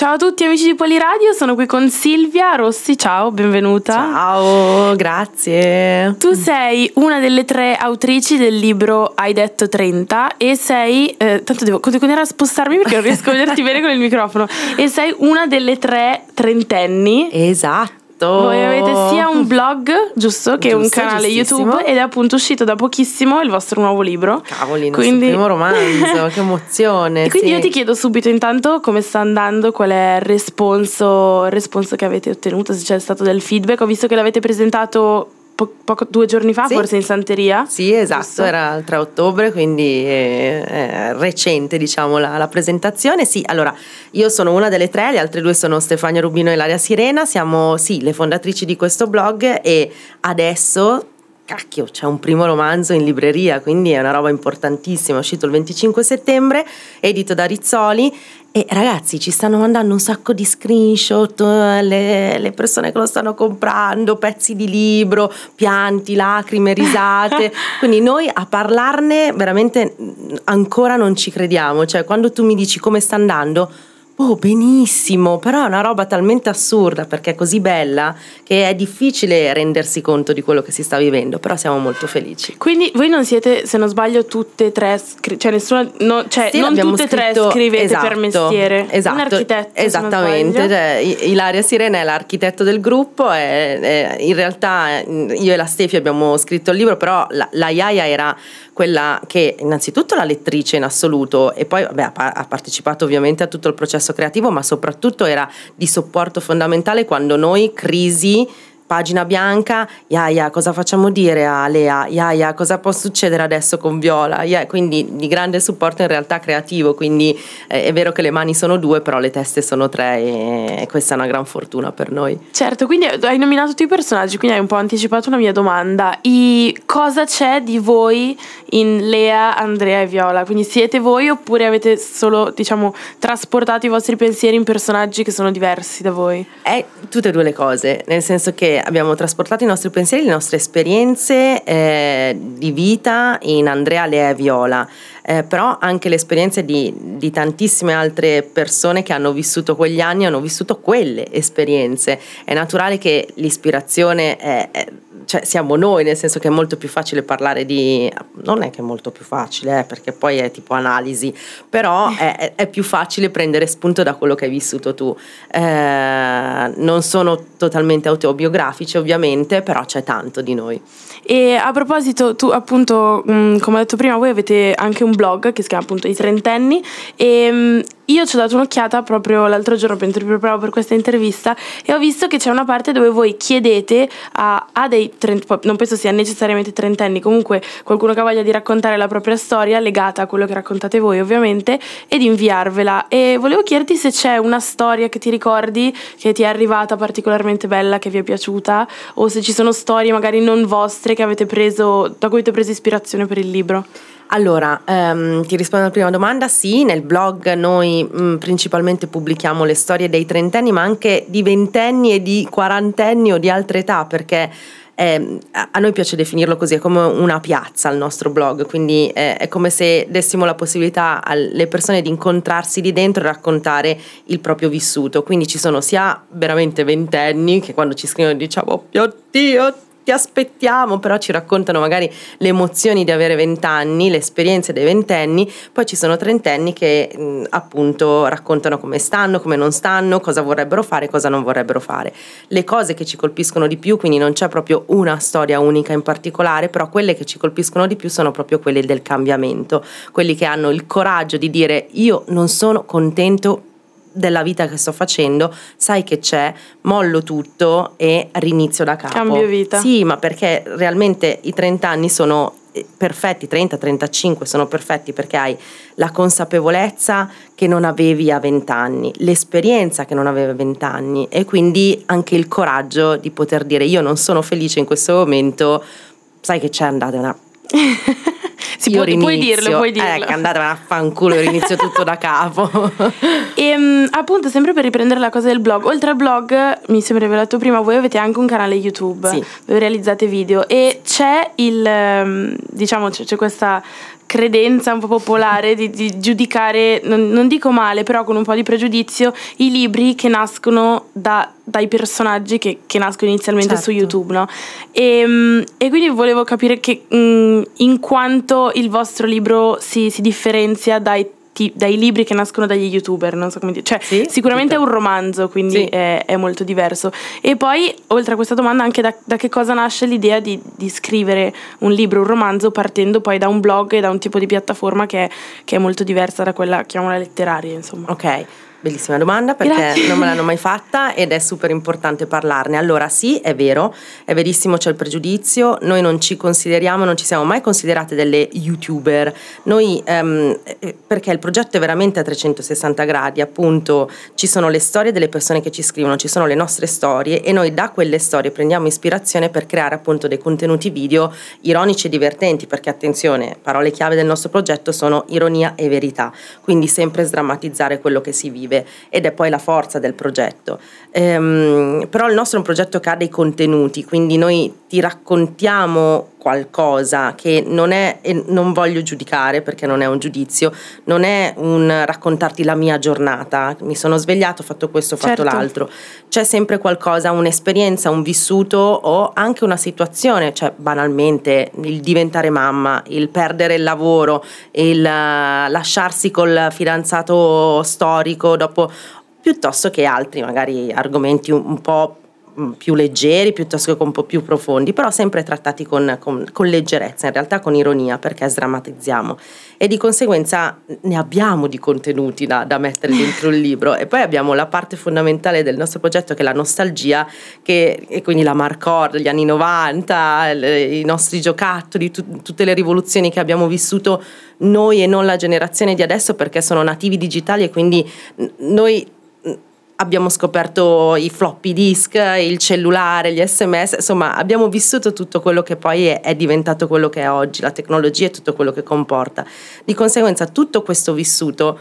Ciao a tutti amici di Poliradio, sono qui con Silvia Rossi, ciao, benvenuta. Ciao, grazie. Tu sei una delle tre autrici del libro Hai detto 30 e sei, eh, tanto devo continuare a spostarmi perché non riesco a vederti bene con il microfono, e sei una delle tre trentenni. Esatto. Voi avete sia un blog, giusto, che Giusto, un canale. YouTube ed è appunto uscito da pochissimo il vostro nuovo libro. Cavoli, il Quindi- primo romanzo, che emozione. E quindi sì. io ti chiedo subito intanto come sta andando, qual è il responso, il responso che avete ottenuto, se c'è stato del feedback. Ho visto che l'avete presentato po- poco- due giorni fa, Sì. forse in Santeria. Sì, esatto, Giusto? era il 3 ottobre, quindi è, è recente diciamo la, la presentazione. Sì, allora io sono una delle tre, le altre due sono Stefania Rubino e Laria Sirena, siamo sì le fondatrici di questo blog e adesso... Cacchio, c'è un primo romanzo in libreria, quindi è una roba importantissima, è uscito il 25 settembre, edito da Rizzoli e ragazzi ci stanno mandando un sacco di screenshot, eh, le, le persone che lo stanno comprando, pezzi di libro, pianti, lacrime, risate. Quindi noi a parlarne veramente ancora non ci crediamo. Cioè quando tu mi dici come sta andando, oh benissimo, però è una roba talmente assurda perché è così bella che è difficile rendersi conto di quello che si sta vivendo, però siamo molto felici. Quindi voi non siete, se non sbaglio, tutte e tre, cioè nessuna, no, cioè Sì, non tutte e tre scrivete esatto, per mestiere. Esatto, Un architetto, esattamente. cioè, Ilaria Sirena è l'architetto del gruppo. E, e in realtà eh, io e la Stefi abbiamo scritto il libro, però la, la Iaia era quella che innanzitutto la lettrice in assoluto e poi vabbè, ha partecipato ovviamente a tutto il processo creativo, ma soprattutto era di supporto fondamentale quando noi crisi Pagina bianca, Iaia, cosa facciamo dire a Lea? Iaia, cosa può succedere adesso con Viola? Ia- quindi di grande supporto in realtà creativo, quindi eh, è vero che le mani sono due, però le teste sono tre e, e questa è una gran fortuna per noi. Certo, quindi hai nominato tutti i personaggi, quindi hai un po' anticipato una mia domanda. I, cosa c'è di voi in Lea, Andrea e Viola? Quindi siete voi oppure avete solo, diciamo, trasportato i vostri pensieri in personaggi che sono diversi da voi? È tutte e due le cose, nel senso che abbiamo trasportato i nostri pensieri, le nostre esperienze eh, di vita in Andrea, Lea e Viola, eh, però anche le esperienze di, di tantissime altre persone che hanno vissuto quegli anni, hanno vissuto quelle esperienze. È naturale che l'ispirazione è, è- cioè siamo noi, nel senso che è molto più facile parlare di... non è che è molto più facile, eh, perché poi è tipo analisi, però è, è- più facile prendere spunto da quello che hai vissuto tu. Eh, non sono totalmente autobiografici ovviamente, però c'è tanto di noi. E a proposito, tu appunto, mh, come ho detto prima, voi avete anche un blog che si chiama appunto I Trentenni e mh, io ci ho dato un'occhiata proprio l'altro giorno mentre mi preparavo per questa intervista e ho visto che c'è una parte dove voi chiedete a, a dei trent- non penso sia necessariamente trentenni, comunque qualcuno che ha voglia di raccontare la propria storia legata a quello che raccontate voi ovviamente e di inviarvela e volevo chiederti se c'è una storia che ti ricordi che ti è arrivata particolarmente bella, che vi è piaciuta o se ci sono storie magari non vostre che avete preso, da cui avete preso ispirazione per il libro. Allora, ehm, ti rispondo alla prima domanda, sì, nel blog noi mh, principalmente pubblichiamo le storie dei trentenni, ma anche di ventenni e di quarantenni o di altre età, perché ehm, a noi piace definirlo così, è come una piazza il nostro blog, quindi eh, è come se dessimo la possibilità alle persone di incontrarsi lì dentro e raccontare il proprio vissuto, quindi ci sono sia veramente ventenni che quando ci scrivono diciamo, "Oh mio ti aspettiamo, però ci raccontano magari le emozioni di avere vent'anni, le esperienze dei ventenni, poi ci sono trentenni che mh, appunto raccontano come stanno, come non stanno, cosa vorrebbero fare, cosa non vorrebbero fare. Le cose che ci colpiscono di più, quindi non c'è proprio una storia unica in particolare, però quelle che ci colpiscono di più sono proprio quelle del cambiamento, quelli che hanno il coraggio di dire io non sono contento della vita che sto facendo, sai che c'è, mollo tutto e rinizio da capo. Cambio vita. Sì, ma perché realmente i 30 anni sono eh, perfetti, 30, 35 sono perfetti perché hai la consapevolezza che non avevi a 20 anni, l'esperienza che non avevi a 20 anni e quindi anche il coraggio di poter dire io non sono felice in questo momento, sai che c'è, andate una Si può, puoi rinizio. dirlo, puoi dirlo. Ecco, andate a fanculo, io inizio tutto da capo. E mh, appunto, sempre per riprendere la cosa del blog, oltre al blog, mi sembra detto prima, voi avete anche un canale YouTube Sì. dove realizzate video e c'è il, ehm, diciamo, c'è, c'è questa credenza un po' popolare di, di giudicare, non, non, dico male, però con un po' di pregiudizio, i libri che nascono da, dai personaggi che, che nascono inizialmente certo. su YouTube, no? E, ehm, e, quindi volevo capire che mh, in quanto il vostro libro si, si differenzia dai ti, dai libri che nascono dagli youtuber, non so come dire. Cioè, sì, sicuramente tutto. è un romanzo, quindi sì. è, è, molto diverso. E poi, oltre a questa domanda, anche da, da che cosa nasce l'idea di, di, scrivere un libro, un romanzo, partendo poi da un blog e da un tipo di piattaforma che è, che è molto diversa da quella, chiamiamola letteraria, insomma. Ok. Bellissima domanda perché Grazie. non me l'hanno mai fatta ed è super importante parlarne. Allora sì, è vero, è verissimo, c'è il pregiudizio, noi non ci consideriamo, non ci siamo mai considerate delle youtuber, noi ehm, perché il progetto è veramente a 360 gradi, appunto ci sono le storie delle persone che ci scrivono, ci sono le nostre storie e noi da quelle storie prendiamo ispirazione per creare appunto dei contenuti video ironici e divertenti perché attenzione, parole chiave del nostro progetto sono ironia e verità, quindi sempre sdrammatizzare quello che si vive vive ed è poi la forza del progetto. Ehm, però il nostro è un progetto che ha dei contenuti, quindi noi ti raccontiamo qualcosa che non è, e non voglio giudicare perché non è un giudizio, non è un raccontarti la mia giornata, mi sono svegliato, ho fatto questo, ho certo. fatto l'altro, c'è sempre qualcosa, un'esperienza, un vissuto o anche una situazione, cioè banalmente il diventare mamma, il perdere il lavoro, il lasciarsi col fidanzato storico dopo piuttosto che altri magari argomenti un, po' più leggeri piuttosto che un po' più profondi, però sempre trattati con, con, con, leggerezza, in realtà con ironia perché sdrammatizziamo. E di conseguenza ne abbiamo di contenuti da, da mettere dentro il libro. E poi abbiamo la parte fondamentale del nostro progetto che è la nostalgia che, e quindi la Marcor degli anni 90, le, i nostri giocattoli, tu, tutte le rivoluzioni che abbiamo vissuto noi e non la generazione di adesso perché sono nativi digitali e quindi noi abbiamo scoperto i floppy disk, il cellulare, gli sms, insomma abbiamo vissuto tutto quello che poi è, è, diventato quello che è oggi, la tecnologia e tutto quello che comporta. Di conseguenza tutto questo vissuto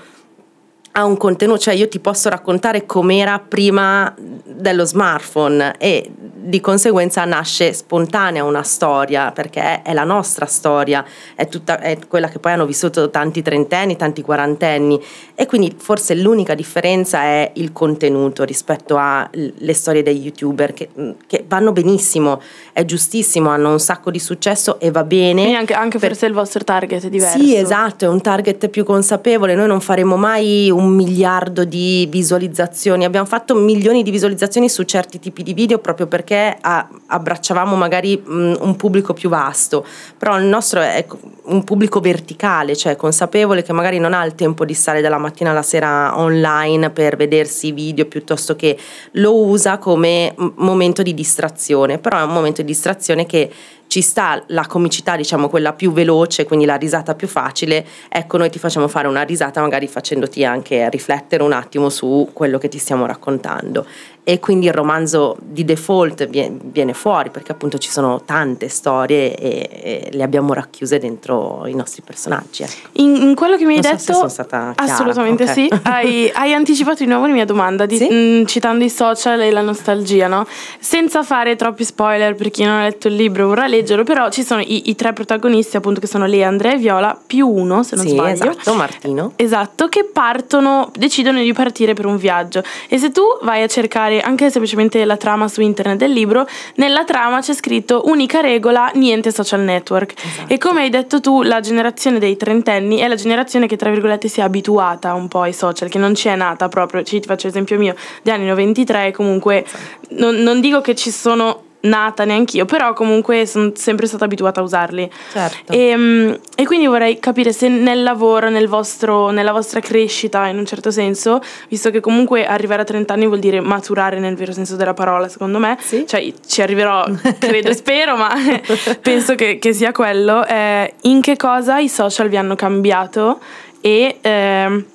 ha un contenuto, cioè io ti posso raccontare com'era prima dello smartphone e di conseguenza nasce spontanea una storia perché è la nostra storia, è, tutta, è quella che poi hanno vissuto tanti trentenni, tanti quarantenni e quindi forse l'unica differenza è il contenuto rispetto alle storie dei youtuber che, che vanno benissimo, è giustissimo, hanno un sacco di successo e va bene. Quindi anche, anche per... forse il vostro target è diverso. Sì, esatto, è un target più consapevole, noi non faremo mai un miliardo di visualizzazioni, abbiamo fatto milioni di visualizzazioni su certi tipi di video proprio perché abbracciavamo magari un pubblico più vasto, però il nostro è un pubblico verticale, cioè consapevole che magari non ha il tempo di stare dalla mattina alla sera online per vedersi video piuttosto che lo usa come momento di distrazione, però è un momento di distrazione che ci sta la comicità, diciamo quella più veloce, quindi la risata più facile, ecco noi ti facciamo fare una risata magari facendoti anche riflettere un attimo su quello che ti stiamo raccontando e quindi il romanzo di default viene fuori perché appunto ci sono tante storie e, le abbiamo racchiuse dentro i nostri personaggi. Ecco. In, in, quello che mi hai non detto, so sono stata chiara. assolutamente okay. sì, hai, hai, anticipato di nuovo la mia domanda di, sì? mh, mm, citando i social e la nostalgia, no? senza fare troppi spoiler per chi non ha letto il libro vorrà leggerlo, però ci sono i, i tre protagonisti appunto che sono Lea, Andrea e Viola più uno se non sì, sbaglio. Esatto, Martino. Esatto, che partono, decidono di partire per un viaggio e se tu vai a cercare anche semplicemente la trama su internet del libro, nella trama c'è scritto unica regola, niente social network. Esatto. E come hai detto tu, la generazione dei trentenni è la generazione che tra virgolette si è abituata un po' ai social, che non ci è nata proprio, ci, faccio l'esempio mio, degli anni 93, comunque esatto. non, non dico che ci sono nata neanch'io, però comunque sono sempre stata abituata a usarli. Certo. E, ehm, e, quindi vorrei capire se nel lavoro, nel vostro, nella vostra crescita, in un certo senso, visto che comunque arrivare a 30 anni vuol dire maturare nel vero senso della parola, secondo me, sì? cioè ci arriverò, credo e spero, ma penso che, che, sia quello, eh, in che cosa i social vi hanno cambiato e... Eh,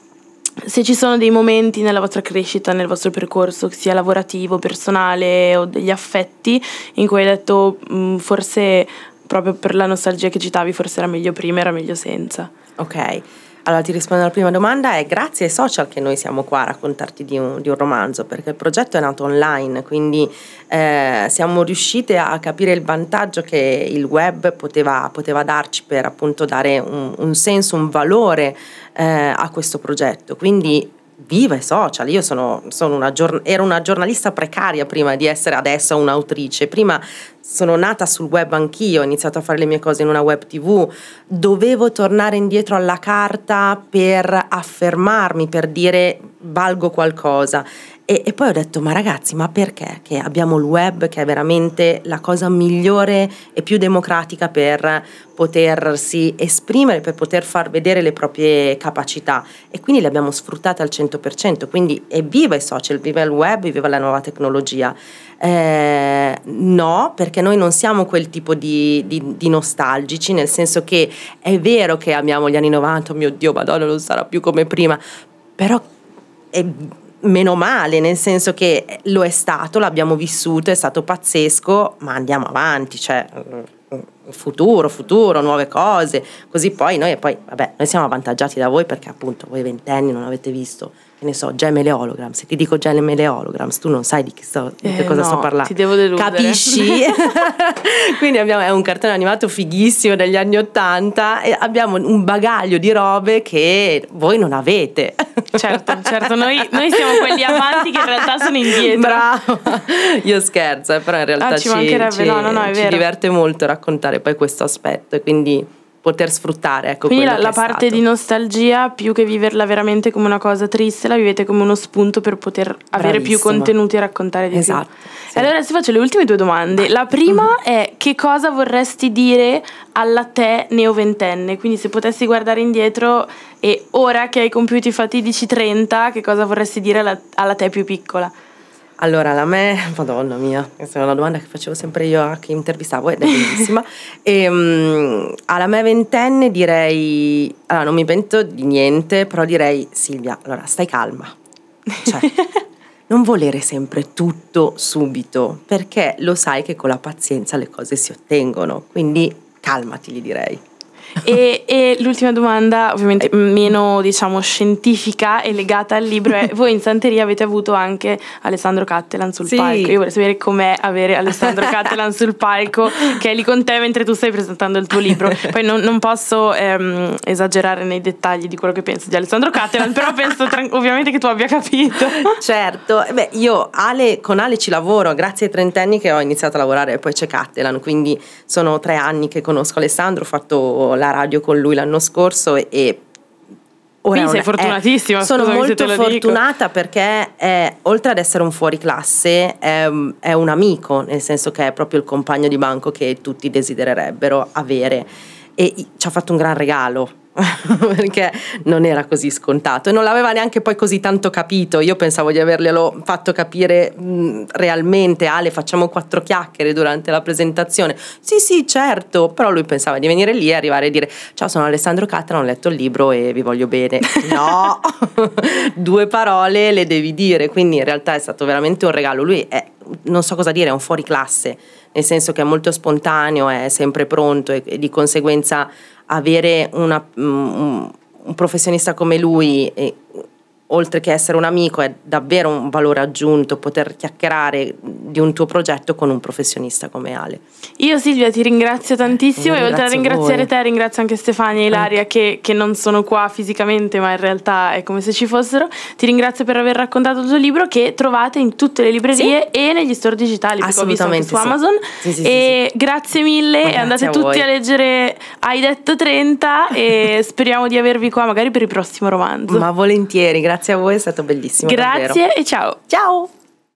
se ci sono dei momenti nella vostra crescita, nel vostro percorso, sia lavorativo, personale o degli affetti, in cui hai detto mm, forse proprio per la nostalgia che citavi, forse era meglio prima, era meglio senza. Ok. Allora ti rispondo alla prima domanda, è grazie ai social che noi siamo qua a raccontarti di un, di un romanzo, perché il progetto è nato online, quindi eh, siamo riuscite a capire il vantaggio che il web poteva, poteva darci per appunto dare un, un senso, un valore eh, a questo progetto. Quindi viva i social. Io sono, sono una ero una giornalista precaria prima di essere adesso un'autrice. Prima sono nata sul web anch'io, ho iniziato a fare le mie cose in una web tv. Dovevo tornare indietro alla carta per affermarmi, per dire valgo qualcosa. E, e, poi ho detto, ma ragazzi, ma perché? Che abbiamo il web che è veramente la cosa migliore e più democratica per potersi esprimere, per poter far vedere le proprie capacità. E quindi le abbiamo sfruttate al 100%. Quindi evviva i social, viva il web, viva la nuova tecnologia. Eh, no, perché noi non siamo quel tipo di, di, di, nostalgici, nel senso che è vero che amiamo gli anni 90, oh mio Dio, madonna, non sarà più come prima, però è meno male, nel senso che lo è stato, l'abbiamo vissuto, è stato pazzesco, ma andiamo avanti, cioè futuro, futuro, nuove cose, così poi noi, poi, vabbè, noi siamo avvantaggiati da voi perché appunto voi ventenni non avete visto che ne so, Gemele Holograms. Se ti dico Gemele Holograms, tu non sai di, sto, di che eh, cosa no, sto parlando. Ti devo deludere. Capisci? Quindi abbiamo, è un cartone animato fighissimo degli anni Ottanta e abbiamo un bagaglio di robe che voi non avete. Certo, certo, noi, noi siamo quelli avanti che in realtà sono indietro. Bravo. Io scherzo, eh, però in realtà ah, ci, ci, ci, no, no, ci diverte molto raccontare poi questo aspetto. Quindi poter sfruttare. Ecco, Quindi la, la parte stato. di nostalgia, più che viverla veramente come una cosa triste, la vivete come uno spunto per poter avere più contenuti e raccontare di esatto, più. Sì. Allora adesso faccio le ultime due domande. La prima mm. è che cosa vorresti dire alla te neoventenne? Quindi se potessi guardare indietro e ora che hai compiuto i fatidici 30, che cosa vorresti dire alla, alla te più piccola? Allora, la me, madonna mia, questa è una domanda che facevo sempre io a chi intervistavo ed è bellissima. e, um, alla me ventenne direi, allora non mi pento di niente, però direi Silvia, allora stai calma. Cioè, non volere sempre tutto subito, perché lo sai che con la pazienza le cose si ottengono, quindi calmati, gli direi. E, e, l'ultima domanda, ovviamente meno diciamo scientifica e legata al libro, è: voi in Santeria avete avuto anche Alessandro Cattelan sul sì. palco. Io vorrei sapere com'è avere Alessandro Cattelan sul palco, che è lì con te mentre tu stai presentando il tuo libro. Poi non, non posso ehm, esagerare nei dettagli di quello che penso di Alessandro Cattelan, però penso tran- ovviamente che tu abbia capito. Certo, beh, io Ale, con Ale ci lavoro, grazie ai trentenni che ho iniziato a lavorare e poi c'è Cattelan, quindi sono tre anni che conosco Alessandro, ho fatto la radio con lui l'anno scorso e Ora Quindi sei fortunatissima. Eh, sono molto fortunata dico. perché è, oltre ad essere un fuoriclasse è, è un amico, nel senso che è proprio il compagno di banco che tutti desidererebbero avere e ci ha fatto un gran regalo perché non era così scontato e non l'aveva neanche poi così tanto capito. Io pensavo di averglielo fatto capire mh, realmente. Ale, facciamo quattro chiacchiere durante la presentazione. Sì, sì, certo. Però lui pensava di venire lì e arrivare a dire: Ciao, sono Alessandro Catran, ho letto il libro e vi voglio bene. No, due parole le devi dire. Quindi in realtà è stato veramente un regalo. Lui è, non so cosa dire, è un fuori classe, nel senso che è molto spontaneo, è sempre pronto e, e di conseguenza avere una, un, un, professionista come lui oltre che essere un amico, è davvero un valore aggiunto poter chiacchierare di un tuo progetto con un professionista come Ale. Io Silvia ti ringrazio tantissimo e oltre a ringraziare voi. te ringrazio anche Stefania e Ilaria che, che, non sono qua fisicamente ma in realtà è come se ci fossero. Ti ringrazio per aver raccontato il tuo libro che trovate in tutte le librerie sì. e negli store digitali perché ho visto anche su Amazon. Sì, sì, e grazie mille ma e andate tutti a leggere Hai detto 30 e speriamo di avervi qua magari per il prossimo romanzo. Ma volentieri, grazie Grazie a voi, è stato bellissimo. Grazie davvero. e ciao. Ciao.